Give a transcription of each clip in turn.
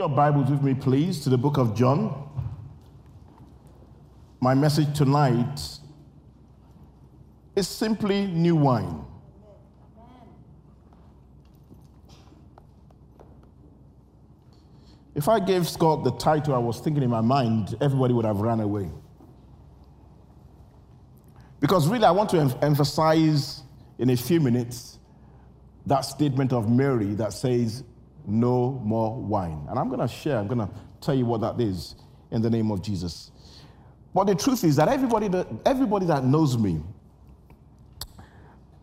Your Bibles with me, please, to the book of John. My message tonight is simply new wine. If I gave Scott the title I was thinking in my mind, everybody would have run away. Because really, I want to em- emphasize in a few minutes that statement of Mary that says, no more wine. And I'm going to share, I'm going to tell you what that is in the name of Jesus. But the truth is that everybody that, everybody that knows me,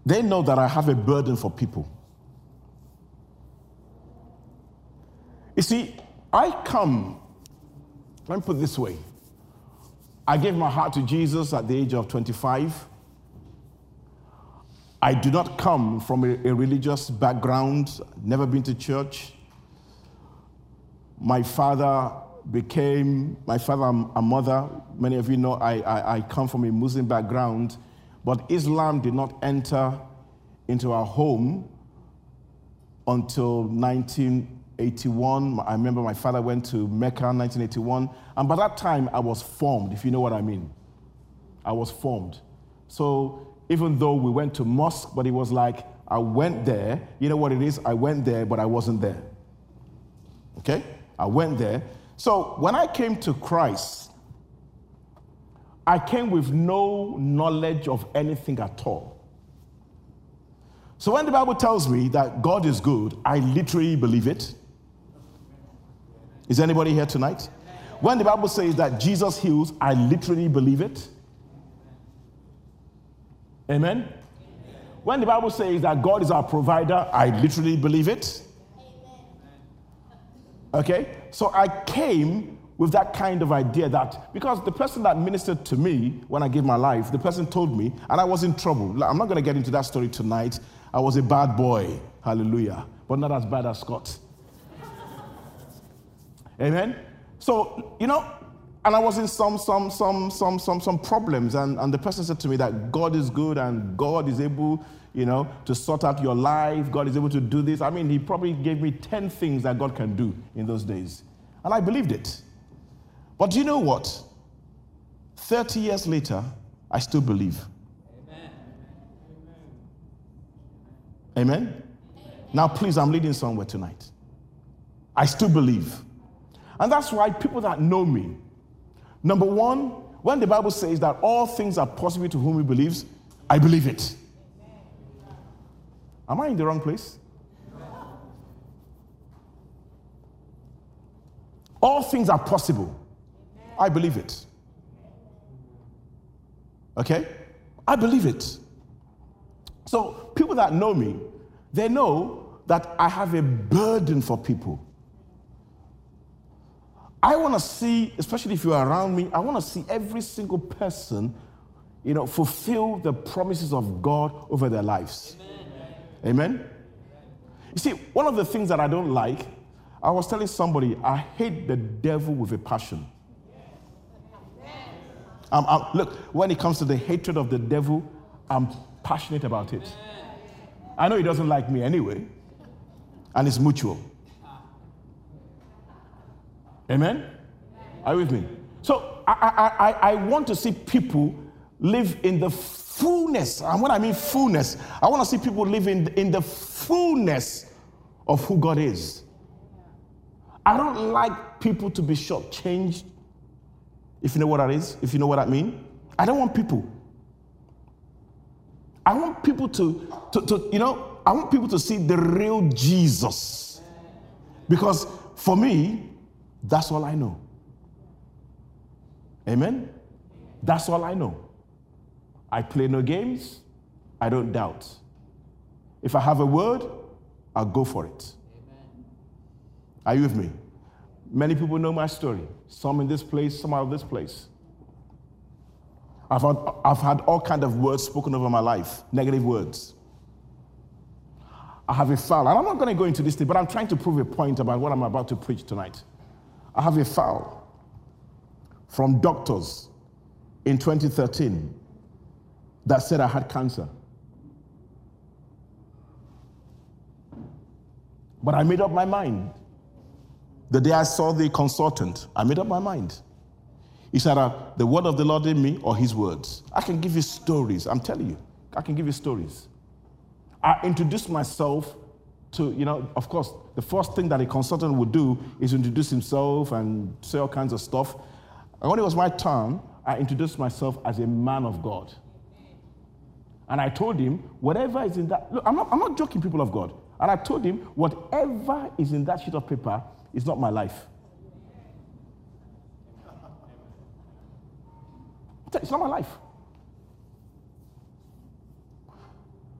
they know that I have a burden for people. You see, I come, let me put this way. I gave my heart to Jesus at the age of 25. I do not come from a, a, religious background, never been to church. My father became, my father and mother, many of you know I, I, I come from a Muslim background, but Islam did not enter into our home until 1981. I remember my father went to Mecca in 1981, and by that time I was formed, if you know what I mean. I was formed. So even though we went to mosque, but it was like, I went there. You know what it is? I went there, but I wasn't there. Okay? I went there. So when I came to Christ, I came with no knowledge of anything at all. So when the Bible tells me that God is good, I literally believe it. Is anybody here tonight? When the Bible says that Jesus heals, I literally believe it. Amen? When the Bible says that God is our provider, I literally believe it. Okay? So I came with that kind of idea that because the person that ministered to me when I gave my life, the person told me, and I was in trouble. I'm not going to get into that story tonight. I was a bad boy. Hallelujah. But not as bad as Scott. Amen? So, you know, and I was in some, some, some, some, some, some problems. And, and the person said to me that God is good and God is able, you know, to sort out your life. God is able to do this. I mean, he probably gave me 10 things that God can do in those days. And I believed it. But do you know what? 30 years later, I still believe. Amen. Amen? Now, please, I'm leading somewhere tonight. I still believe. And that's why people that know me, Number one, when the Bible says that all things are possible to whom he believes, I believe it. Am I in the wrong place? All things are possible. I believe it. Okay? I believe it. So, people that know me, they know that I have a burden for people. I want to see, especially if you're around me, I want to see every single person, you know, fulfill the promises of God over their lives. Amen. Amen? You see, one of the things that I don't like, I was telling somebody, I hate the devil with a passion. Um, um, look, when it comes to the hatred of the devil, I'm passionate about it. I know he doesn't like me anyway, and it's mutual. Amen? Are you with me? So I, I, I, I want to see people live in the fullness. And when I mean fullness, I want to see people live in, in the fullness of who God is. I don't like people to be shortchanged, if you know what that is, if you know what I mean. I don't want people. I want people to, to, to, you know, I want people to see the real Jesus. Because for me, that's all I know. Amen? That's all I know. I play no games. I don't doubt. If I have a word, I'll go for it. Amen. Are you with me? Many people know my story. Some in this place, some out of this place. I've had, I've had all kind of words spoken over my life, negative words. I have a file, and I'm not going to go into this thing, but I'm trying to prove a point about what I'm about to preach tonight. I have a file from doctors in 2013 that said I had cancer. But I made up my mind The day I saw the consultant, I made up my mind. He said, The word of the Lord in me or his words. I can give you stories. I'm telling you, I can give you stories. I introduced myself to, you know, of course, the first thing that a consultant would do is introduce himself and say all kinds of stuff. And when it was my turn, I introduced myself as a man of God. And I told him, whatever is in that, look, I'm not, I'm not joking, people of God. And I told him, whatever is in that sheet of paper is not my life. It's not my life.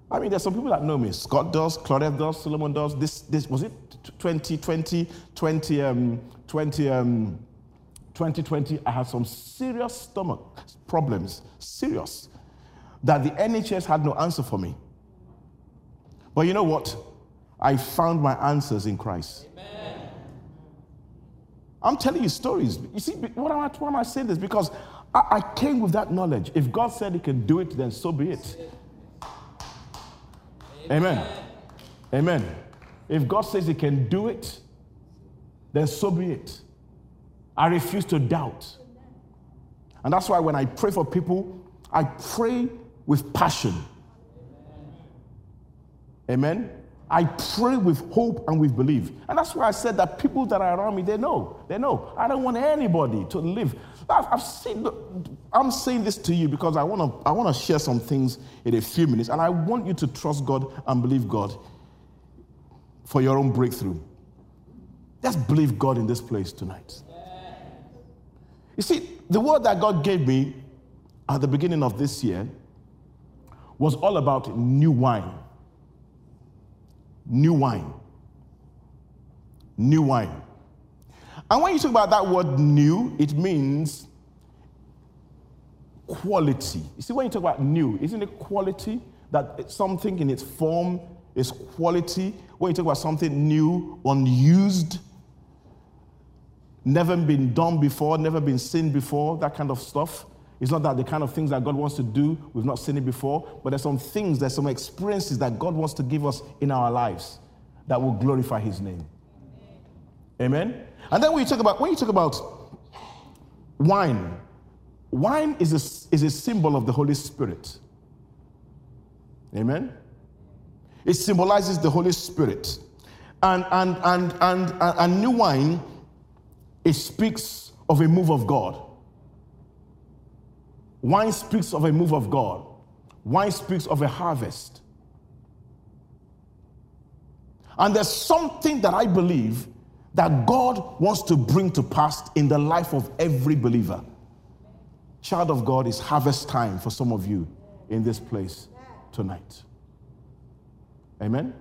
I mean, there's some people that know me. Scott does, Claudette does, Solomon does. This, this was it 2020, 20, um, 20, um, 2020. I had some serious stomach problems, serious, that the NHS had no answer for me. But you know what? I found my answers in Christ. Amen. I'm telling you stories. You see, what am I, why am I saying this? Because I, I came with that knowledge. If God said He can do it, then so be it. Amen. Amen. If God says He can do it, then so be it. I refuse to doubt. And that's why when I pray for people, I pray with passion. Amen. I pray with hope and with belief. And that's why I said that people that are around me, they know. They know. I don't want anybody to live. I've, seen, I'm saying this to you because I want to I want to share some things in a few minutes. And I want you to trust God and believe God for your own breakthrough. Just believe God in this place tonight. You see, the word that God gave me at the beginning of this year was all about new wine new wine. New wine. And when you talk about that word new, it means quality. You see, when you talk about new, isn't it quality? That something in its form is quality. When you talk about something new, unused, never been done before, never been seen before, that kind of stuff. It's not that the kind of things that God wants to do, we've not seen it before, but there's some things, there's some experiences that God wants to give us in our lives that will glorify His name. Amen. And then when you talk about when you talk about wine, wine is a, is a symbol of the Holy Spirit. Amen. It symbolizes the Holy Spirit. And and and and, and, and new wine, it speaks of a move of God. Wine speaks of a move of God. Wine speaks of a harvest. And there's something that I believe that God wants to bring to pass in the life of every believer. Child of God, is harvest time for some of you in this place tonight. Amen?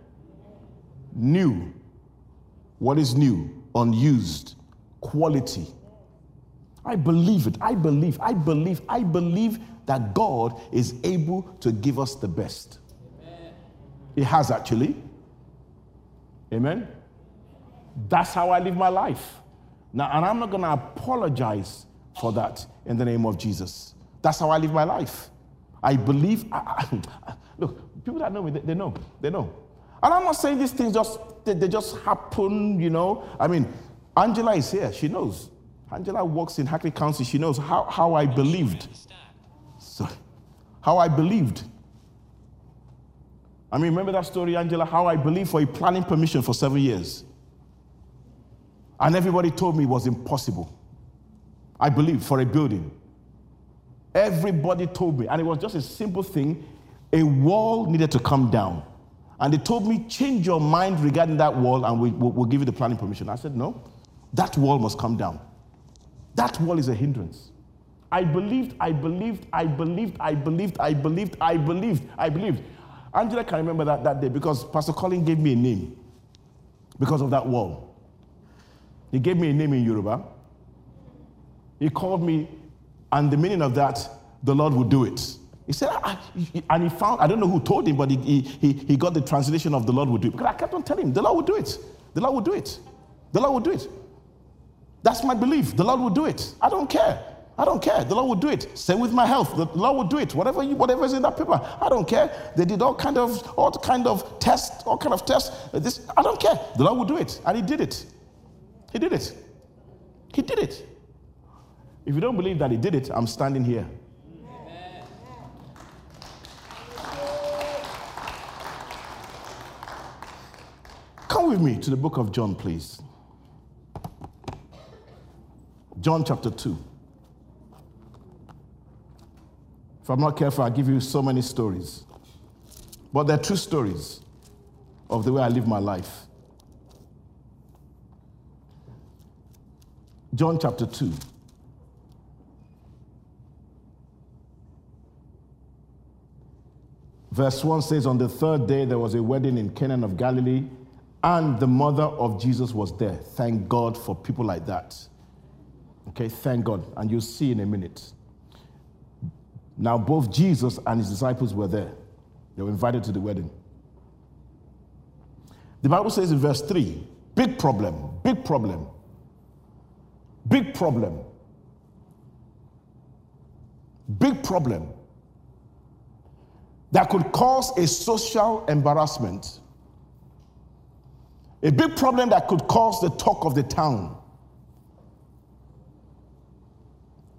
New. What is new? Unused. Quality. I believe it. I believe, I believe, I believe that God is able to give us the best. Amen. He has actually. Amen. That's how I live my life. Now, and I'm not going to apologize for that in the name of Jesus. That's how I live my life. I believe. I, I, look, people that know me, they, they, know. They know. And I'm not saying these things just they, they just happen. You know. I mean, Angela is here. She knows. Angela works in Hackney Council. She knows how, how I believed. So, how I believed. I mean, remember that story, Angela? How I believed for a planning permission for seven years. And everybody told me it was impossible. I believed for a building. Everybody told me, and it was just a simple thing a wall needed to come down. And they told me, change your mind regarding that wall, and we, will we'll give you the planning permission. I said, no, that wall must come down. That wall is a hindrance. I believed, I believed, I believed, I believed, I believed, I believed, I believed. Angela can remember that that day because Pastor Colin gave me a name because of that wall. He gave me a name in Yoruba. He called me, and the meaning of that, the Lord will do it. He said, ah, I, and he found, I don't know who told him, but he, he, he got the translation of the Lord will do it. Because I kept on telling him, the Lord will do it. The Lord will do it. The Lord will do it. That's my belief. The Lord will do it. I don't care. I don't care. The Lord will do it. Same with my health. The Lord will do it. Whatever you, whatever is in that paper, I don't care. They did all kind of all kind of tests, all kind of tests. This I don't care. The Lord will do it, and He did it. He did it. He did it. If you don't believe that he did it, I'm standing here. Come with me to the book of John, please. John chapter 2. If I'm not careful, I'll give you so many stories. But they're true stories of the way I live my life. John chapter 2. Verse 1 says, On the third day there was a wedding in Canaan of Galilee, and the mother of Jesus was there. Thank God for people like that. Okay, thank God. And you'll see in a minute. Now, both Jesus and his disciples were there. They were invited to the wedding. The Bible says in verse 3 big problem, big problem, big problem, big problem that could cause a social embarrassment, a big problem that could cause the talk of the town.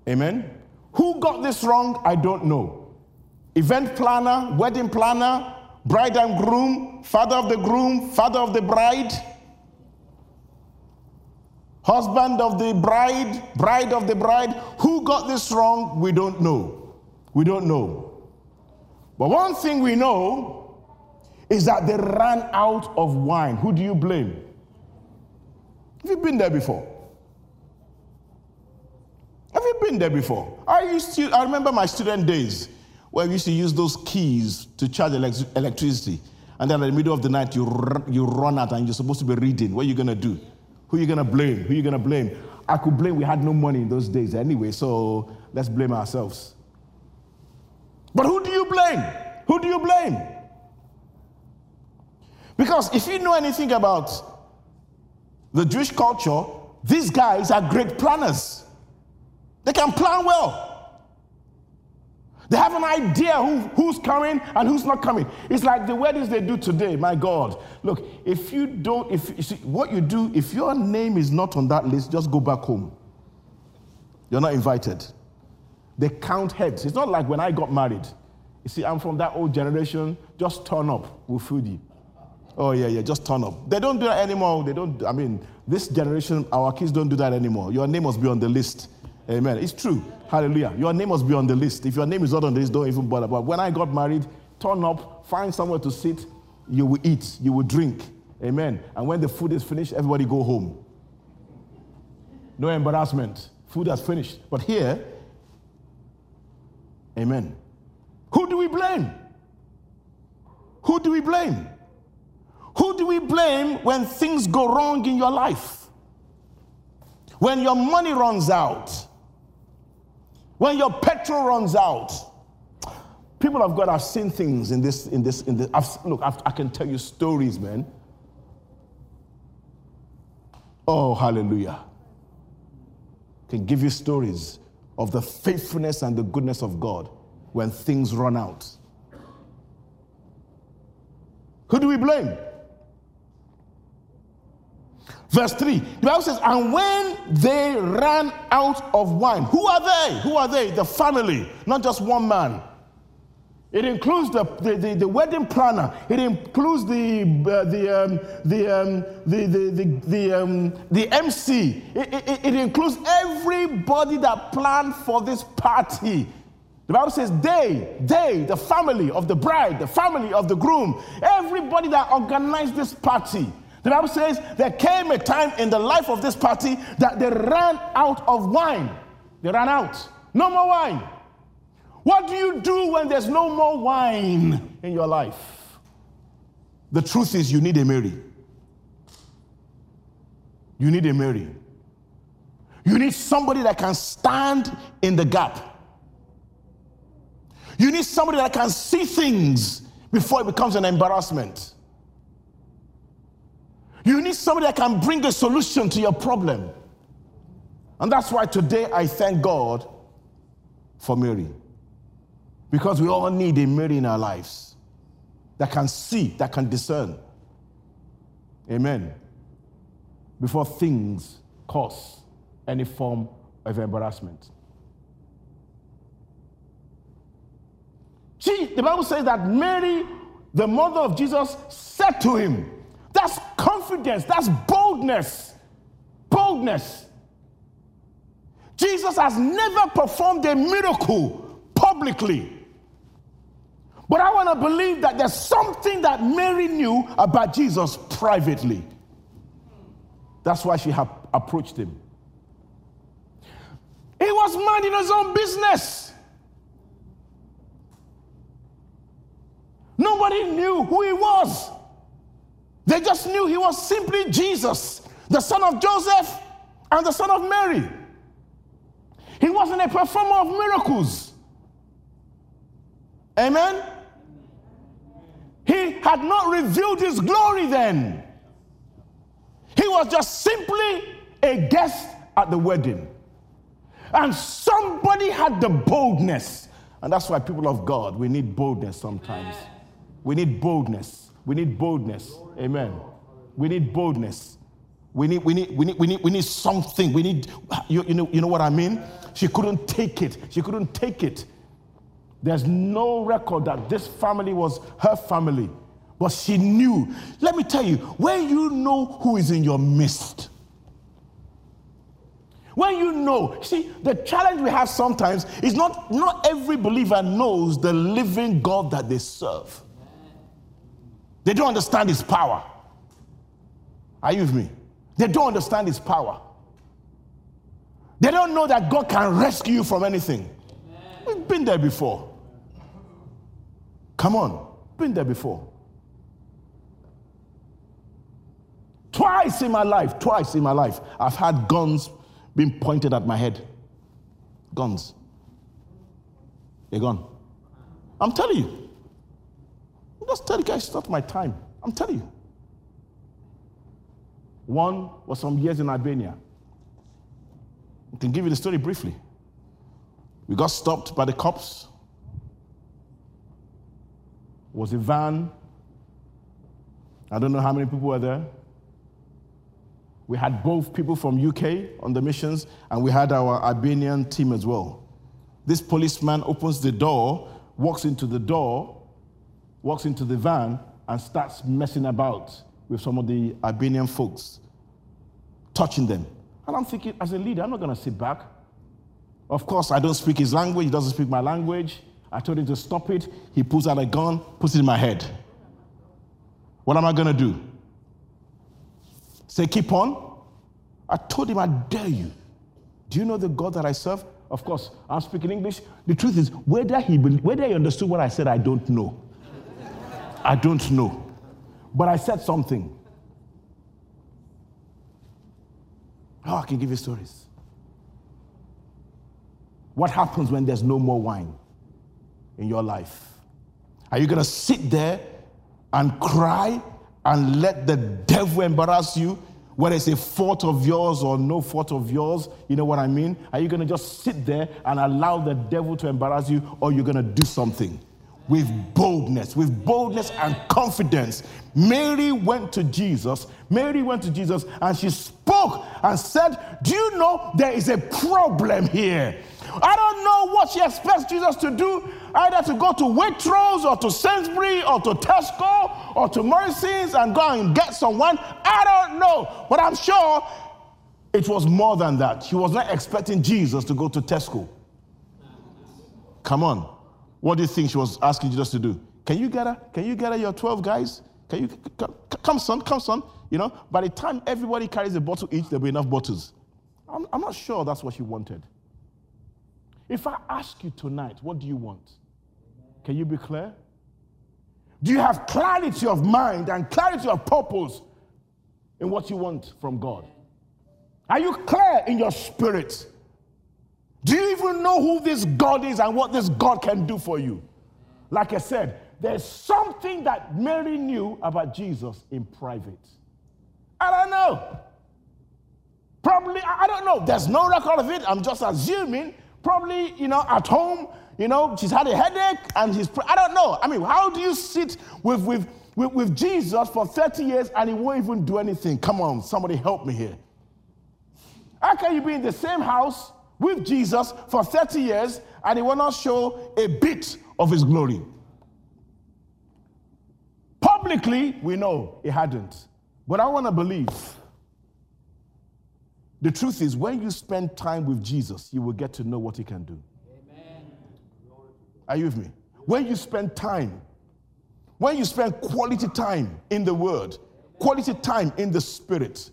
Amen. Who got this wrong? I don't know. Event planner, wedding planner, bride and groom, father of the groom, father of the bride, husband of the bride, bride of the bride. Who got this wrong? We don't know. We don't know. But one thing we know is that they ran out of wine. Who do you blame? Have you been there before? Have you been there before? I used to, I remember my student days where we used to use those keys to charge elect- electricity. And then in the middle of the night, you, r- you run out and you're supposed to be reading. What are you going to do? Who are you going to blame? Who are you going to blame? I could blame we had no money in those days anyway, so let's blame ourselves. But who do you blame? Who do you blame? Because if you know anything about the Jewish culture, these guys are great planners. They can plan well. They have an idea who, who's coming and who's not coming. It's like the weddings they do today. My God. Look, if you don't, if you see what you do, if your name is not on that list, just go back home. You're not invited. They count heads. It's not like when I got married. You see, I'm from that old generation. Just turn up, we'll feed you. Oh, yeah, yeah, just turn up. They don't do that anymore. They don't, I mean, this generation, our kids don't do that anymore. Your name must be on the list. Amen. It's true. Hallelujah. Your name must be on the list. If your name is not on the list, don't even bother. But when I got married, turn up, find somewhere to sit, you will eat, you will drink. Amen. And when the food is finished, everybody go home. No embarrassment. Food has finished. But here, amen. Who do we blame? Who do we blame? Who do we blame when things go wrong in your life? When your money runs out? When your petrol runs out, people of God have seen things in this, in this, in this. I've, look, I've, i can tell you stories, man. Oh, hallelujah. Can give you stories of the faithfulness and the goodness of God when things run out. Who do we blame? Verse 3, the Bible says, And when they ran out of wine, who are they? Who are they? The family, not just one man. It includes the, the, the, the wedding planner. It includes the, uh, the, um, the, um, the, the, the, the, um, the MC. It, it, it includes everybody that planned for this party. The Bible says they, they, the family of the bride, the family of the groom, everybody that organized this party. The Bible says there came a time in the life of this party that they ran out of wine. They ran out. No more wine. What do you do when there's no more wine in your life? The truth is, you need a Mary. You need a Mary. You need somebody that can stand in the gap. You need somebody that can see things before it becomes an embarrassment. You need somebody that can bring a solution to your problem. And that's why today I thank God for Mary. Because we all need a Mary in our lives that can see, that can discern. Amen. before things cause any form of embarrassment. See, the Bible says that Mary, the mother of Jesus, said to him, That's confidence, that's boldness. Boldness. Jesus has never performed a miracle publicly. But I want to believe that there's something that Mary knew about Jesus privately. That's why she approached him. He was minding his own business. Nobody knew who he was. They just knew he was simply Jesus, the son of Joseph and the son of Mary. He wasn't a performer of miracles. Amen? He had not revealed his glory then. He was just simply a guest at the wedding. And somebody had the boldness. And that's why, people of God, we need boldness sometimes. We need boldness. We need boldness. Amen. We need boldness. We need, we need, we need, we need, we need something. We need, you, you, know, you know what I mean? She couldn't take it. She couldn't take it. There's no record that this family was her family, but she knew. Let me tell you, when you know who is in your midst, when you know, see, the challenge we have sometimes is not, not every believer knows the living God that they serve. They don't understand his power. Are you with me? They don't understand his power. They don't know that God can rescue you from anything. We've been there before. Come on, been there before. Twice in my life, twice in my life, I've had guns being pointed at my head. Guns. A gun. I'm telling you. Just tell the guy it's not my time. I'm telling you. One was some years in Albania. I can give you the story briefly. We got stopped by the cops. Was a van. I don't know how many people were there. We had both people from UK on the missions, and we had our Albanian team as well. This policeman opens the door, walks into the door, walks into the van, and starts messing about with some of the Albanian folks, touching them. And I'm thinking, as a leader, I'm not going to sit back. Of course, I don't speak his language, he doesn't speak my language. I told him to stop it. He pulls out a gun, puts it in my head. What am I going to do? Say, keep on. I told him, I dare you. Do you know the God that I serve? Of course, I'm speaking English. The truth is, whether he, whether he understood what I said, I don't know. I don't know. But I said something. Oh, I can give you stories. What happens when there's no more wine in your life? Are you going to sit there and cry and let the devil embarrass you, whether it's a fault of yours or no fault of yours, you know what I mean? Are you going to just sit there and allow the devil to embarrass you, or you're going to do something? With boldness, with boldness and confidence. Mary went to Jesus. Mary went to Jesus and she spoke and said, Do you know there is a problem here? I don't know what she expects Jesus to do, either to go to Waitrose or to Sainsbury or to Tesco or to Morrison's and go and get someone. I don't know, but I'm sure it was more than that. She was not expecting Jesus to go to Tesco. Come on. What do you think she was asking Jesus to do? Can you get her? Can you get her your 12 guys? Can you come, come son, come son? You know, by the time everybody carries a bottle each, there'll be enough bottles. I'm, I'm not sure that's what she wanted. If I ask you tonight, what do you want? Can you be clear? Do you have clarity of mind and clarity of purpose in what you want from God? Are you clear in your spirit? Do you even know who this God is and what this God can do for you? Like I said, there's something that Mary knew about Jesus in private. I don't know. Probably, I don't know. There's no record of it. I'm just assuming Probably, you know, at home, you know, she's had a headache and she's, I don't know. I mean, how do you sit with, with, with, with Jesus for 30 years and he won't even do anything. Come on, somebody help me here. How can you be in the same house with Jesus for 30 years and he will not show a bit of his glory? Publicly, we know he hadn't. But I want to believe. The truth is, when you spend time with Jesus, you will get to know what he can do. Amen. Are you with me? When you spend time when you spend quality time in the Word, quality time in the Spirit,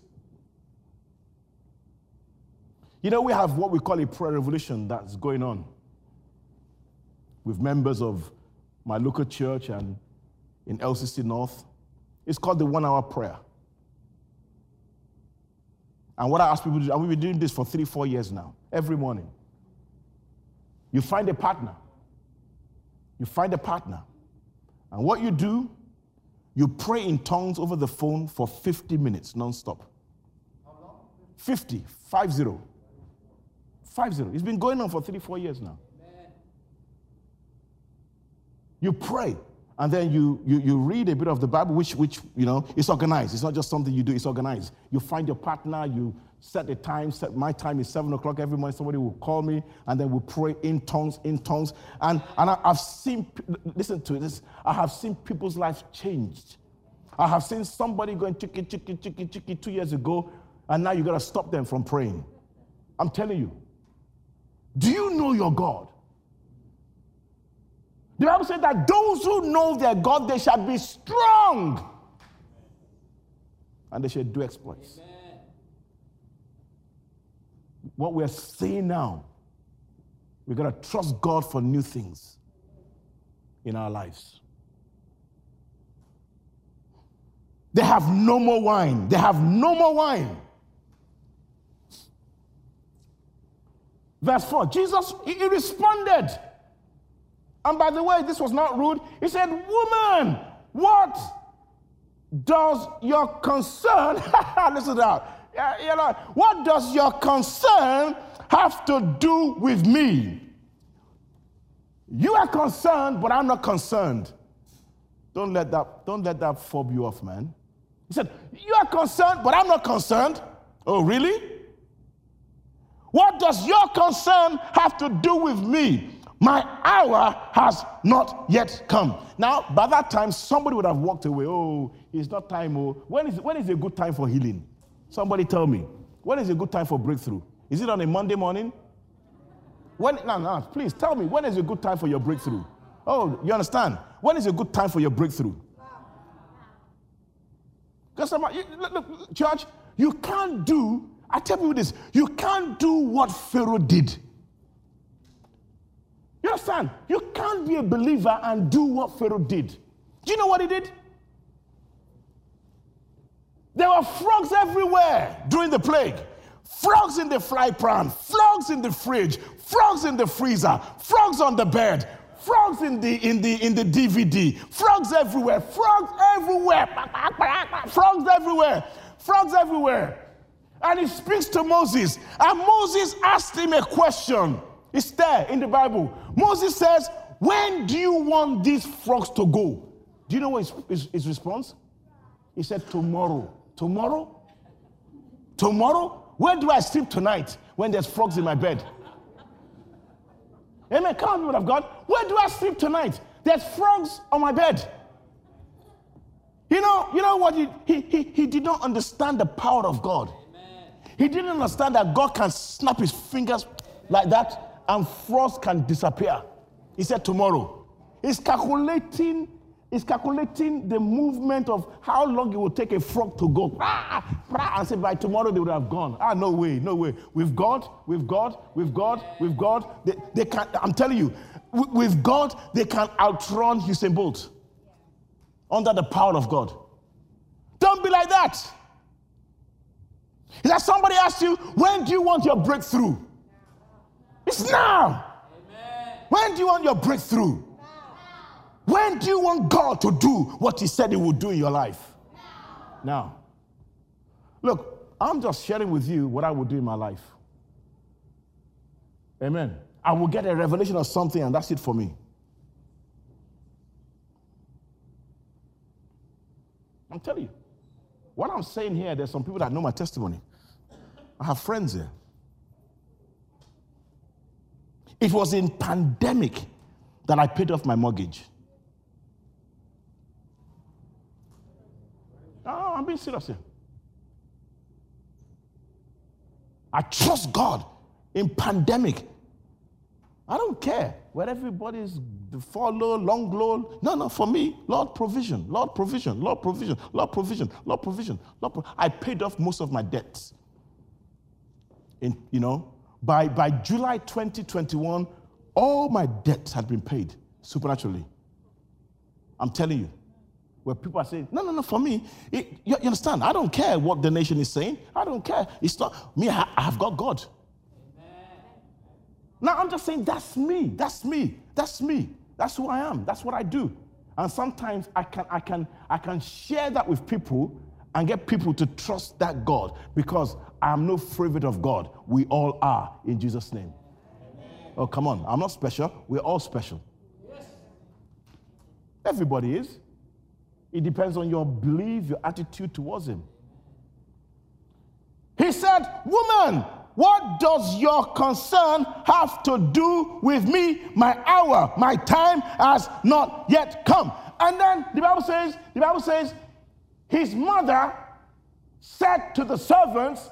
you know, we have what we call a prayer revolution that's going on with members of my local church and in LCC North. It's called the one hour prayer. And what I ask people to do, and we've been doing this for three, four years now, every morning. You find a partner. You find a partner. And what you do, you pray in tongues over the phone for 50 minutes nonstop. 50, 5 0. 5 0. It's been going on for three, four years now. You pray and then you, you, you read a bit of the Bible, which, which, you know, it's organized. It's not just something you do, it's organized. You find your partner, you set the time, set my time is seven o'clock every morning. Somebody will call me and then we'll pray in tongues, in tongues. And, and I, have seen, listen to this, I have seen people's lives changed. I have seen somebody going chicky, chicky, chicky, chicky two years ago, and now you got to stop them from praying. I'm telling you. Do you know your God? The Bible said that those who know their God, they shall be strong and they shall do exploits. Amen what we're seeing now, going to trust God for new things in our lives. They have no more wine. They have no more wine. Verse 4 Jesus, he responded. And by the way, this was not rude. He said, Woman, what does your concern? Listen that you know, what does your concern have to do with me? You are concerned, but I'm not concerned. Don't let that, don't let that fob you off, man. He said, You are concerned, but I'm not concerned. Oh, really? What does your concern have to do with me? My hour has not yet come. Now, by that time, somebody would have walked away. Oh, it's not time. Oh, when is, when is a good time for healing? Somebody tell me, when is a good time for breakthrough? Is it on a Monday morning? When, no, no, please tell me, when is a good time for your breakthrough? Oh, you understand? When is a good time for your breakthrough? Because church, you can't do, I tell you this, you can't do what Pharaoh did. You understand? You can't be a believer and do what Pharaoh did. Do you know what he did? There were frogs everywhere during the plague. Frogs in the fry pan, frogs in the fridge, frogs in the freezer, frogs on the bed, frogs in the in the in the DVD, frogs everywhere, frogs everywhere, frogs everywhere, frogs everywhere. And he speaks to Moses, and Moses asked him a question. It's there in the Bible. Moses says, When do you want these frogs to go? Do you know what his, his, his response? He said, Tomorrow. Tomorrow? Tomorrow? Where do I sleep tonight when there's frogs in my bed? Amen. Come on, people of God. Where do I sleep tonight? There's frogs on my bed. You know, you know what? He, he, he, he did not understand the power of God. He didn't understand that God can snap his fingers like that and frost can disappear. He said tomorrow. He's calculating He's calculating the movement of how long it will take a frog to go. And say by tomorrow they would have gone. Ah, no way, no way. With God, with God, with God, with God, they, they can, I'm telling you, with God, they can outrun Usain Bolt under the power of God. Don't be like that. Is that somebody asked you, when do you want your breakthrough? It's now. Amen. When do you want your breakthrough? When do you want God to do what He said He would do in your life? Now. Look, I'm just sharing with you what I would do in my life. Amen. I will get a revelation of something, and that's it for me. I'm telling you. What I'm saying here, there's some people that know my testimony. I have friends here. It was in pandemic that I paid off my mortgage. Oh, I'm being serious here. I trust God in pandemic. I don't care where everybody's follow, long low. No, no, for me, Lord provision, Lord provision, Lord provision, Lord provision, Lord provision, Lord I paid off most of my debts. In, you know, by, by July 2021, all my debts had been paid supernaturally. I'm telling you. Where people are saying, no, no, no, for me, it, you, you, understand? I don't care what the nation is saying. I don't care. It's not me, I, I have got God. Now I'm just saying that's me. That's me. That's me. That's who I am. That's what I do. And sometimes I can I can I can share that with people and get people to trust that God because I am no favorite of God. We all are in Jesus' name. Amen. Oh, come on. I'm not special. We're all special. Yes. Everybody is. It depends on your belief, your attitude towards Him. He said, Woman, what does your concern have to do with me? My hour, my time has not yet come. And then the Bible says, the Bible says, his mother said to the servants,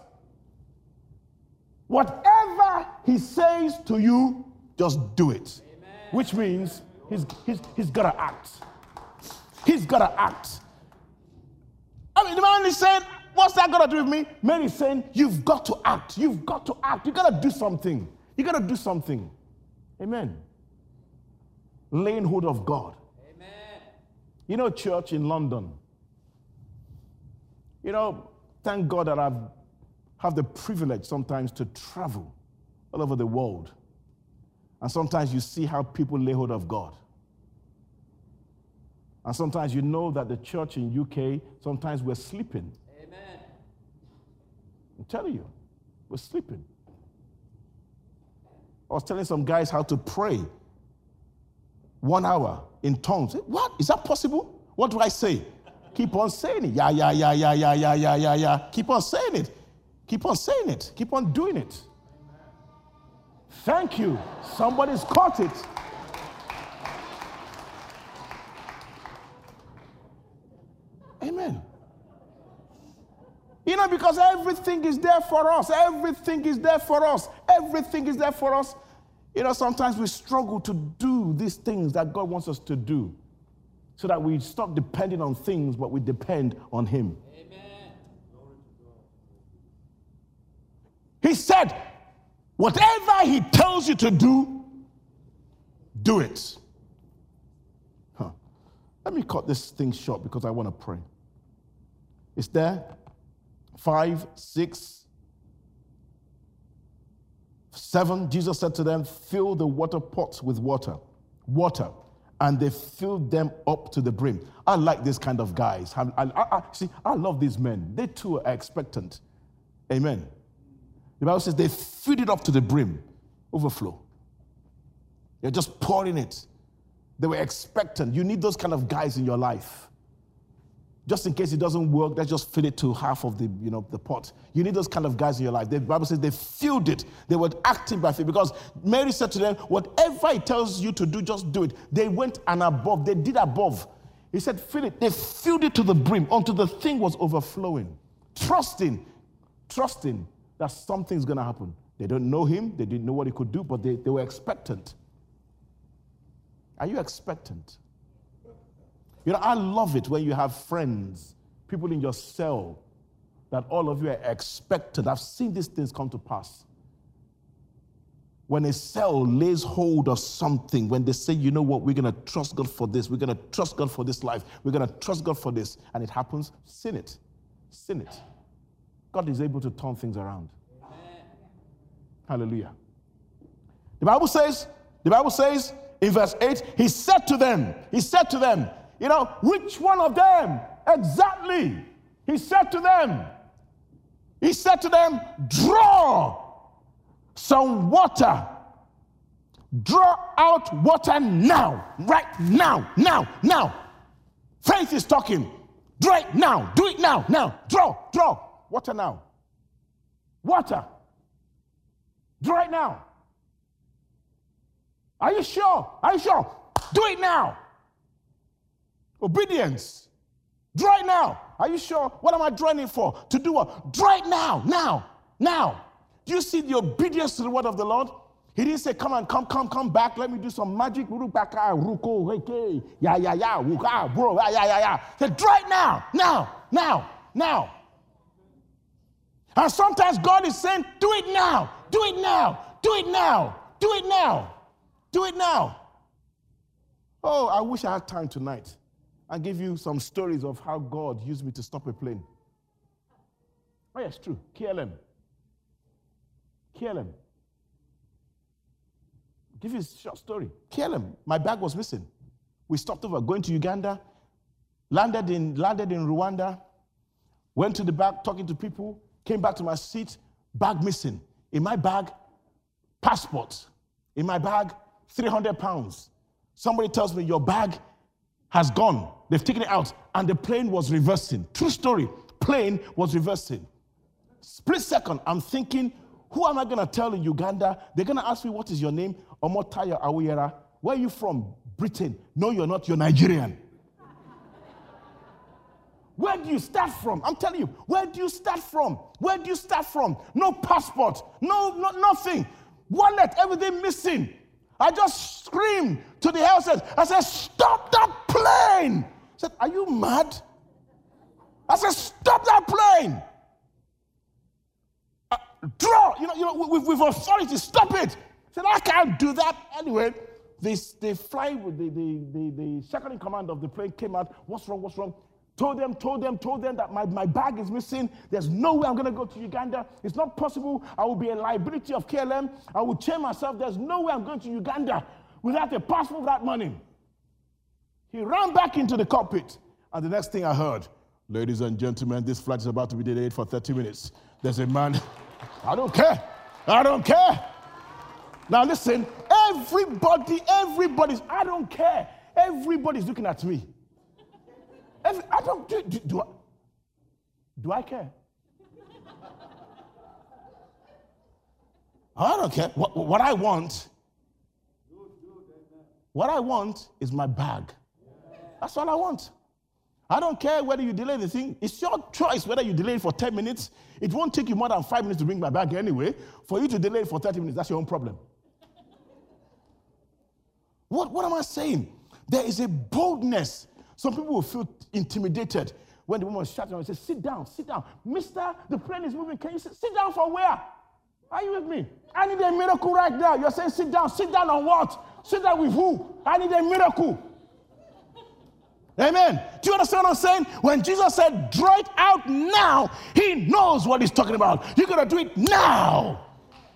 Whatever he says to you, just do it. Amen. Which means he's, he's, he's got to act. He's got to act. I mean, the man is saying, What's that got to do with me? Mary's saying, You've got to act. You've got to act. You got to do something. You got to do something. Amen. Laying hold of God. Amen. You know, church in London. You know, thank God that I've have the privilege sometimes to travel all over the world. And sometimes you see how people lay hold of God. And sometimes you know that the church in UK, sometimes we're sleeping. I'm telling you, we're sleeping. I was telling some guys how to pray one hour in tongues. What? Is that possible? What do I say? Keep on saying it. Yeah, yeah, yeah, yeah, yeah, yeah, yeah, yeah, yeah. Keep on saying it. Keep on saying it. Keep on doing it. Thank you. Somebody's caught it. Amen. You know, because everything is there for us. Everything is there for us. Everything is there for us. You know, sometimes we struggle to do these things that God wants us to do so that we stop depending on things, but we depend on Him. Amen. He said, whatever He tells you to do, do it. Huh. Let me cut this thing short because I want to pray. Is there? Five, six, seven, Jesus said to them, Fill the water pots with water. Water. And they filled them up to the brim. I like this kind of guys. I, I, I, see, I love these men. They too are expectant. Amen. The Bible says they filled it up to the brim, overflow. They're just pouring it. They were expectant. You need those kind of guys in your life. Just in case it doesn't work, let's just fill it to half of the, you know, the pot. You need those kind of guys in your life. The Bible says they filled it. They were acting by faith because Mary said to them, whatever he tells you to do, just do it. They went and above. They did above. He said, fill it. They filled it to the brim until the thing was overflowing. Trusting, trusting that something's going to happen. They don't know him. They didn't know what he could do, but they, they were expectant. Are you expectant? You know, I love it when you have friends, people in your cell, that all of you are expected. I've seen these things come to pass. When a cell lays hold of something, when they say, you know what, we're going to trust God for this, we're going to trust God for this life, we're going to trust God for this, and it happens, sin it. Sin it. God is able to turn things around. Amen. Hallelujah. The Bible says, the Bible says in verse 8, he said to them, he said to them, you know, which one of them? Exactly. He said to them, He said to them, draw some water. Draw out water now, right now, now, now. Faith is talking. Draw it now. Do it now. Now. Draw. Draw. Water now. Water. Draw it now. Are you sure? Are you sure? Do it now. Obedience. Draw it now. Are you sure? What am I drawing it for? To do what? Draw it now. Now. Now. Do you see the obedience to the word of the Lord? He didn't say, Come on, come, come, come back. Let me do some magic. Ruko, yeah, yeah, yeah, wuka, bro, yeah, yeah, yeah. He said, Draw it now, now, now, now. And sometimes God is saying, Do it now, do it now, do it now, do it now, do it now. Oh, I wish I had time tonight and give you some stories of how God used me to stop a plane. Oh, yes, true. KLM. KLM. Give you a short story. KLM. My bag was missing. We stopped over, going to Uganda, landed in, landed in Rwanda, went to the back, talking to people, came back to my seat, bag missing. In my bag, passport. In my bag, 300 pounds. Somebody tells me, Your bag has gone. They've taken it out, and the plane was reversing. True story. Plane was reversing. Split second, I'm thinking, who am I going to tell in Uganda? They're going to ask me, What is your name? Omotaya Awuyera. Where are you from? Britain. No, you're not. You're Nigerian. Where do you start from? I'm telling you, where do you start from? Where do you start from? No passport, no, no nothing. Wallet, everything missing. I just screamed to the house. I said, Stop that plane. Said, Are you mad? I said, Stop that plane. Uh, draw, you know, you know with, with authority, stop it. I said, I can't do that. Anyway, they, they fly with the, the, the, the second in command of the plane came out. What's wrong? What's wrong? Told them, told them, told them that my, my bag is missing. There's no way I'm going to go to Uganda. It's not possible. I will be a liability of KLM. I will chain myself. There's no way I'm going to Uganda without a passport, without money. He ran back into the cockpit. And the next thing I heard, ladies and gentlemen, this flight is about to be delayed for 30 minutes. There's a man. I don't care. I don't care. Now listen, everybody, everybody's, I don't care. Everybody's looking at me. Every, I don't do, do, do, I, do I care? I don't care. What, what I want, what I want is my bag. That's all I want. I don't care whether you delay the thing. It's your choice whether you delay it for 10 minutes. It won't take you more than five minutes to bring my bag anyway. For you to delay it for 30 minutes, that's your own problem. What, what am I saying? There is a boldness some people will feel intimidated when the woman shouts and says, Sit down, sit down. Mister, the plane is moving. Can you sit, sit down for where? Are you with me? I need a miracle right now. You're saying, Sit down. Sit down on what? Sit down with who? I need a miracle. Amen. Do you understand what I'm saying? When Jesus said, Draw it out now, he knows what he's talking about. You're going to do it now.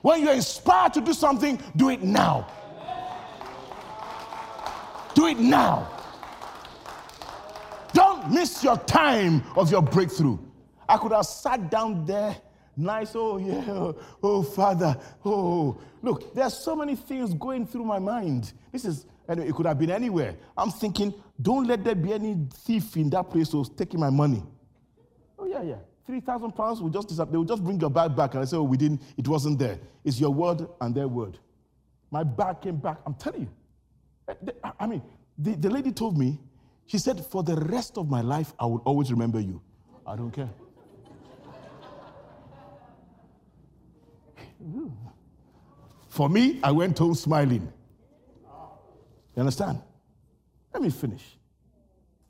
When you're inspired to do something, do it now. Do it now. Don't miss your time of your breakthrough. I could have sat down there, nice, oh yeah, oh Father, oh. Look, there's so many things going through my mind. This is, anyway, it could have been anywhere. I'm thinking, don't let there be any thief in that place who's taking my money. Oh, yeah, yeah. 3,000 pounds will just disappear. They will just bring your bag back. And I say, oh, we didn't, it wasn't there. It's your word and their word. My bag came back. I'm telling you. Eh, I mean, the, the lady told me she said, For the rest of my life, I will always remember you. I don't care. For me, I went home smiling. You understand? Let me finish.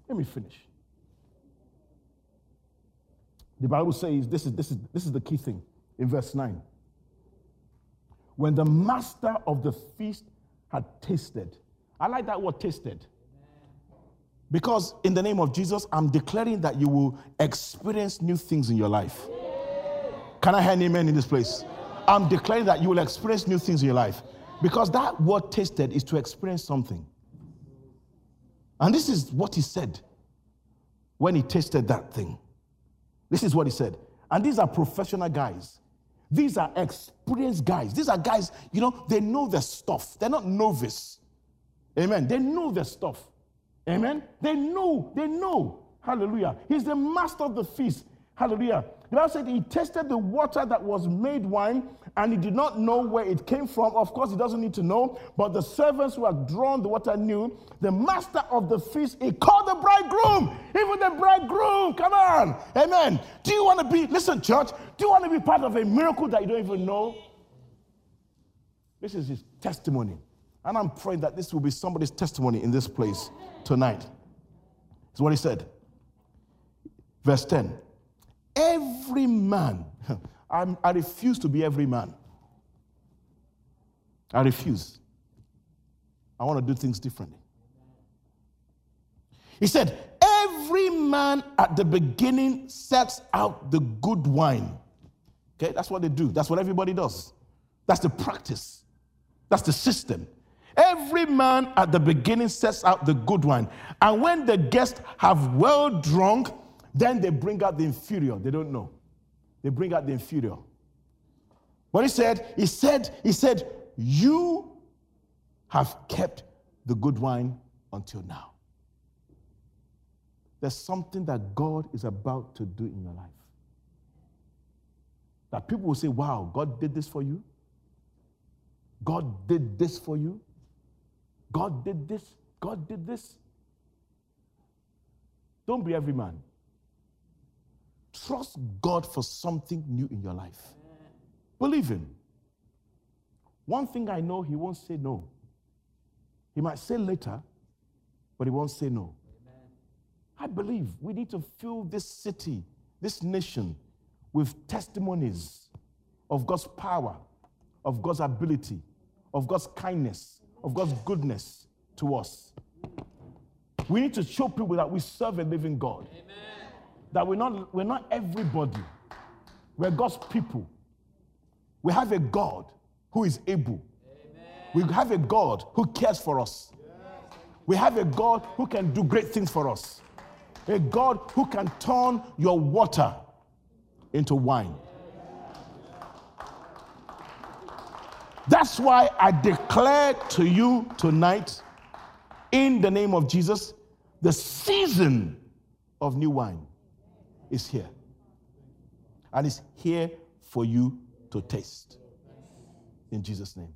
Let me finish. The Bible says this is, this is, this is the key thing in verse 9. When the master of the feast had tasted, I like that word tasted. Because in the name of Jesus, I'm declaring that you will experience new things in your life. Can I hear an amen in this place? I'm declaring that you will experience new things in your life. Because that word tasted is to experience something. And this is what he said when he tasted that thing. This is what he said. And these are professional guys. These are experienced guys. These are guys, you know, they know their stuff. They're not novice. Amen. They know their stuff. Amen. They know, they know. Hallelujah. He's the master of the feast. Hallelujah. The Bible said he tasted the water that was made wine and he did not know where it came from. Of course, he doesn't need to know, but the servants who had drawn the water knew. The master of the feast, he called the bridegroom. Even the bridegroom, come on. Amen. Do you want to be, listen, church, do you want to be part of a miracle that you don't even know? This is his testimony. And I'm praying that this will be somebody's testimony in this place tonight. Is what he said. Verse 10 Every man, I'm, I refuse to be every man. I refuse. I want to do things differently. He said, Every man at the beginning sets out the good wine. Okay, that's what they do. That's what everybody does. That's the practice. That's the system. Every man at the beginning sets out the good wine. And when the guests have well drunk, then they bring out the inferior. They don't know. They bring out the inferior. What he said, he said, he said, you have kept the good wine until now. There's something that God is about to do in your life. That people will say, wow, God did this for you. God did this for you. God did this. God did this. Don't be every man. Trust God for something new in your life. Believe Him. One thing I know, He won't say no. He might say later, but He won't say no. I believe we need to fill this city, this nation, with testimonies of God's power, of God's ability, of God's kindness, of God's goodness to us. We need to show people that we serve a living God. Amen. That we're not, we're not everybody. We're God's people. We have a God who is able. Amen. We have a God who cares for us. We have a God who can do great things for us. A God who can turn your water into wine. That's why I declare to you tonight, in the name of Jesus, the season of new wine is here. And it's here for you to taste. In Jesus' name.